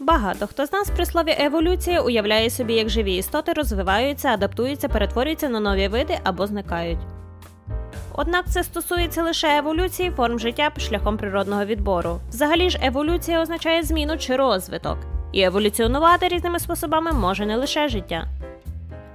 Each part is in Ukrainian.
Багато хто з нас при слові еволюція уявляє собі, як живі істоти розвиваються, адаптуються, перетворюються на нові види або зникають. Однак це стосується лише еволюції форм життя шляхом природного відбору. Взагалі ж еволюція означає зміну чи розвиток, і еволюціонувати різними способами може не лише життя.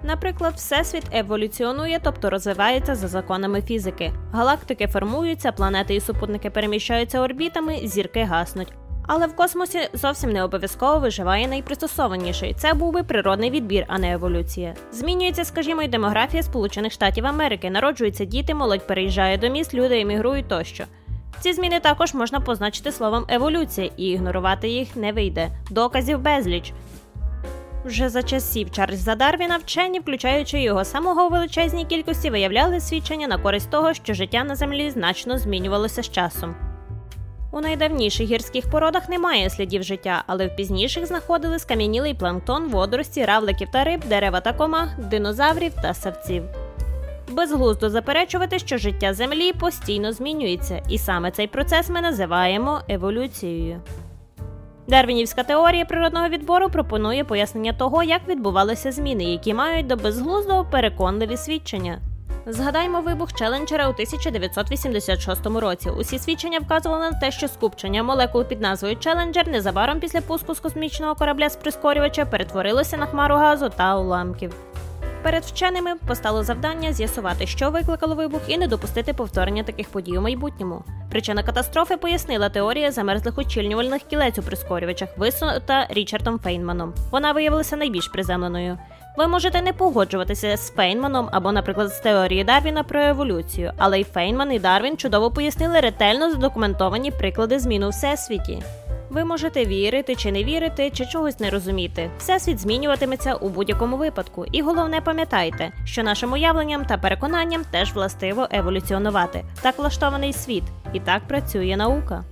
Наприклад, Всесвіт еволюціонує, тобто розвивається за законами фізики. Галактики формуються, планети і супутники переміщаються орбітами, зірки гаснуть. Але в космосі зовсім не обов'язково виживає найпристосованіший. Це був би природний відбір, а не еволюція. Змінюється, скажімо, й демографія Сполучених Штатів Америки. Народжуються діти, молодь переїжджає до міст, люди емігрують тощо. Ці зміни також можна позначити словом еволюція, і ігнорувати їх не вийде. Доказів безліч. Вже за часів Чарльза Дарвіна вчені, включаючи його самого у величезній кількості, виявляли свідчення на користь того, що життя на землі значно змінювалося з часом. У найдавніших гірських породах немає слідів життя, але в пізніших знаходили скам'янілий планктон, водорості, равликів та риб, дерева та комах, динозаврів та савців. Безглуздо заперечувати, що життя Землі постійно змінюється, і саме цей процес ми називаємо еволюцією. Дарвінівська теорія природного відбору пропонує пояснення того, як відбувалися зміни, які мають до безглуздого переконливі свідчення. Згадаймо вибух Челенджера у 1986 році. Усі свідчення вказували на те, що скупчення молекул під назвою Челенджер незабаром після пуску з космічного корабля з прискорювача перетворилося на хмару газу та уламків. Перед вченими постало завдання з'ясувати, що викликало вибух, і не допустити повторення таких подій у майбутньому. Причина катастрофи пояснила теорія замерзлих очільнювальних кілець у прискорювачах, висунута Річардом Фейнманом. Вона виявилася найбільш приземленою. Ви можете не погоджуватися з Фейнманом або, наприклад, з теорією Дарвіна про еволюцію, але й Фейнман і Дарвін чудово пояснили ретельно задокументовані приклади змін у всесвіті. Ви можете вірити чи не вірити, чи чогось не розуміти. Всесвіт змінюватиметься у будь-якому випадку. І головне, пам'ятайте, що нашим уявленням та переконанням теж властиво еволюціонувати. Так влаштований світ, і так працює наука.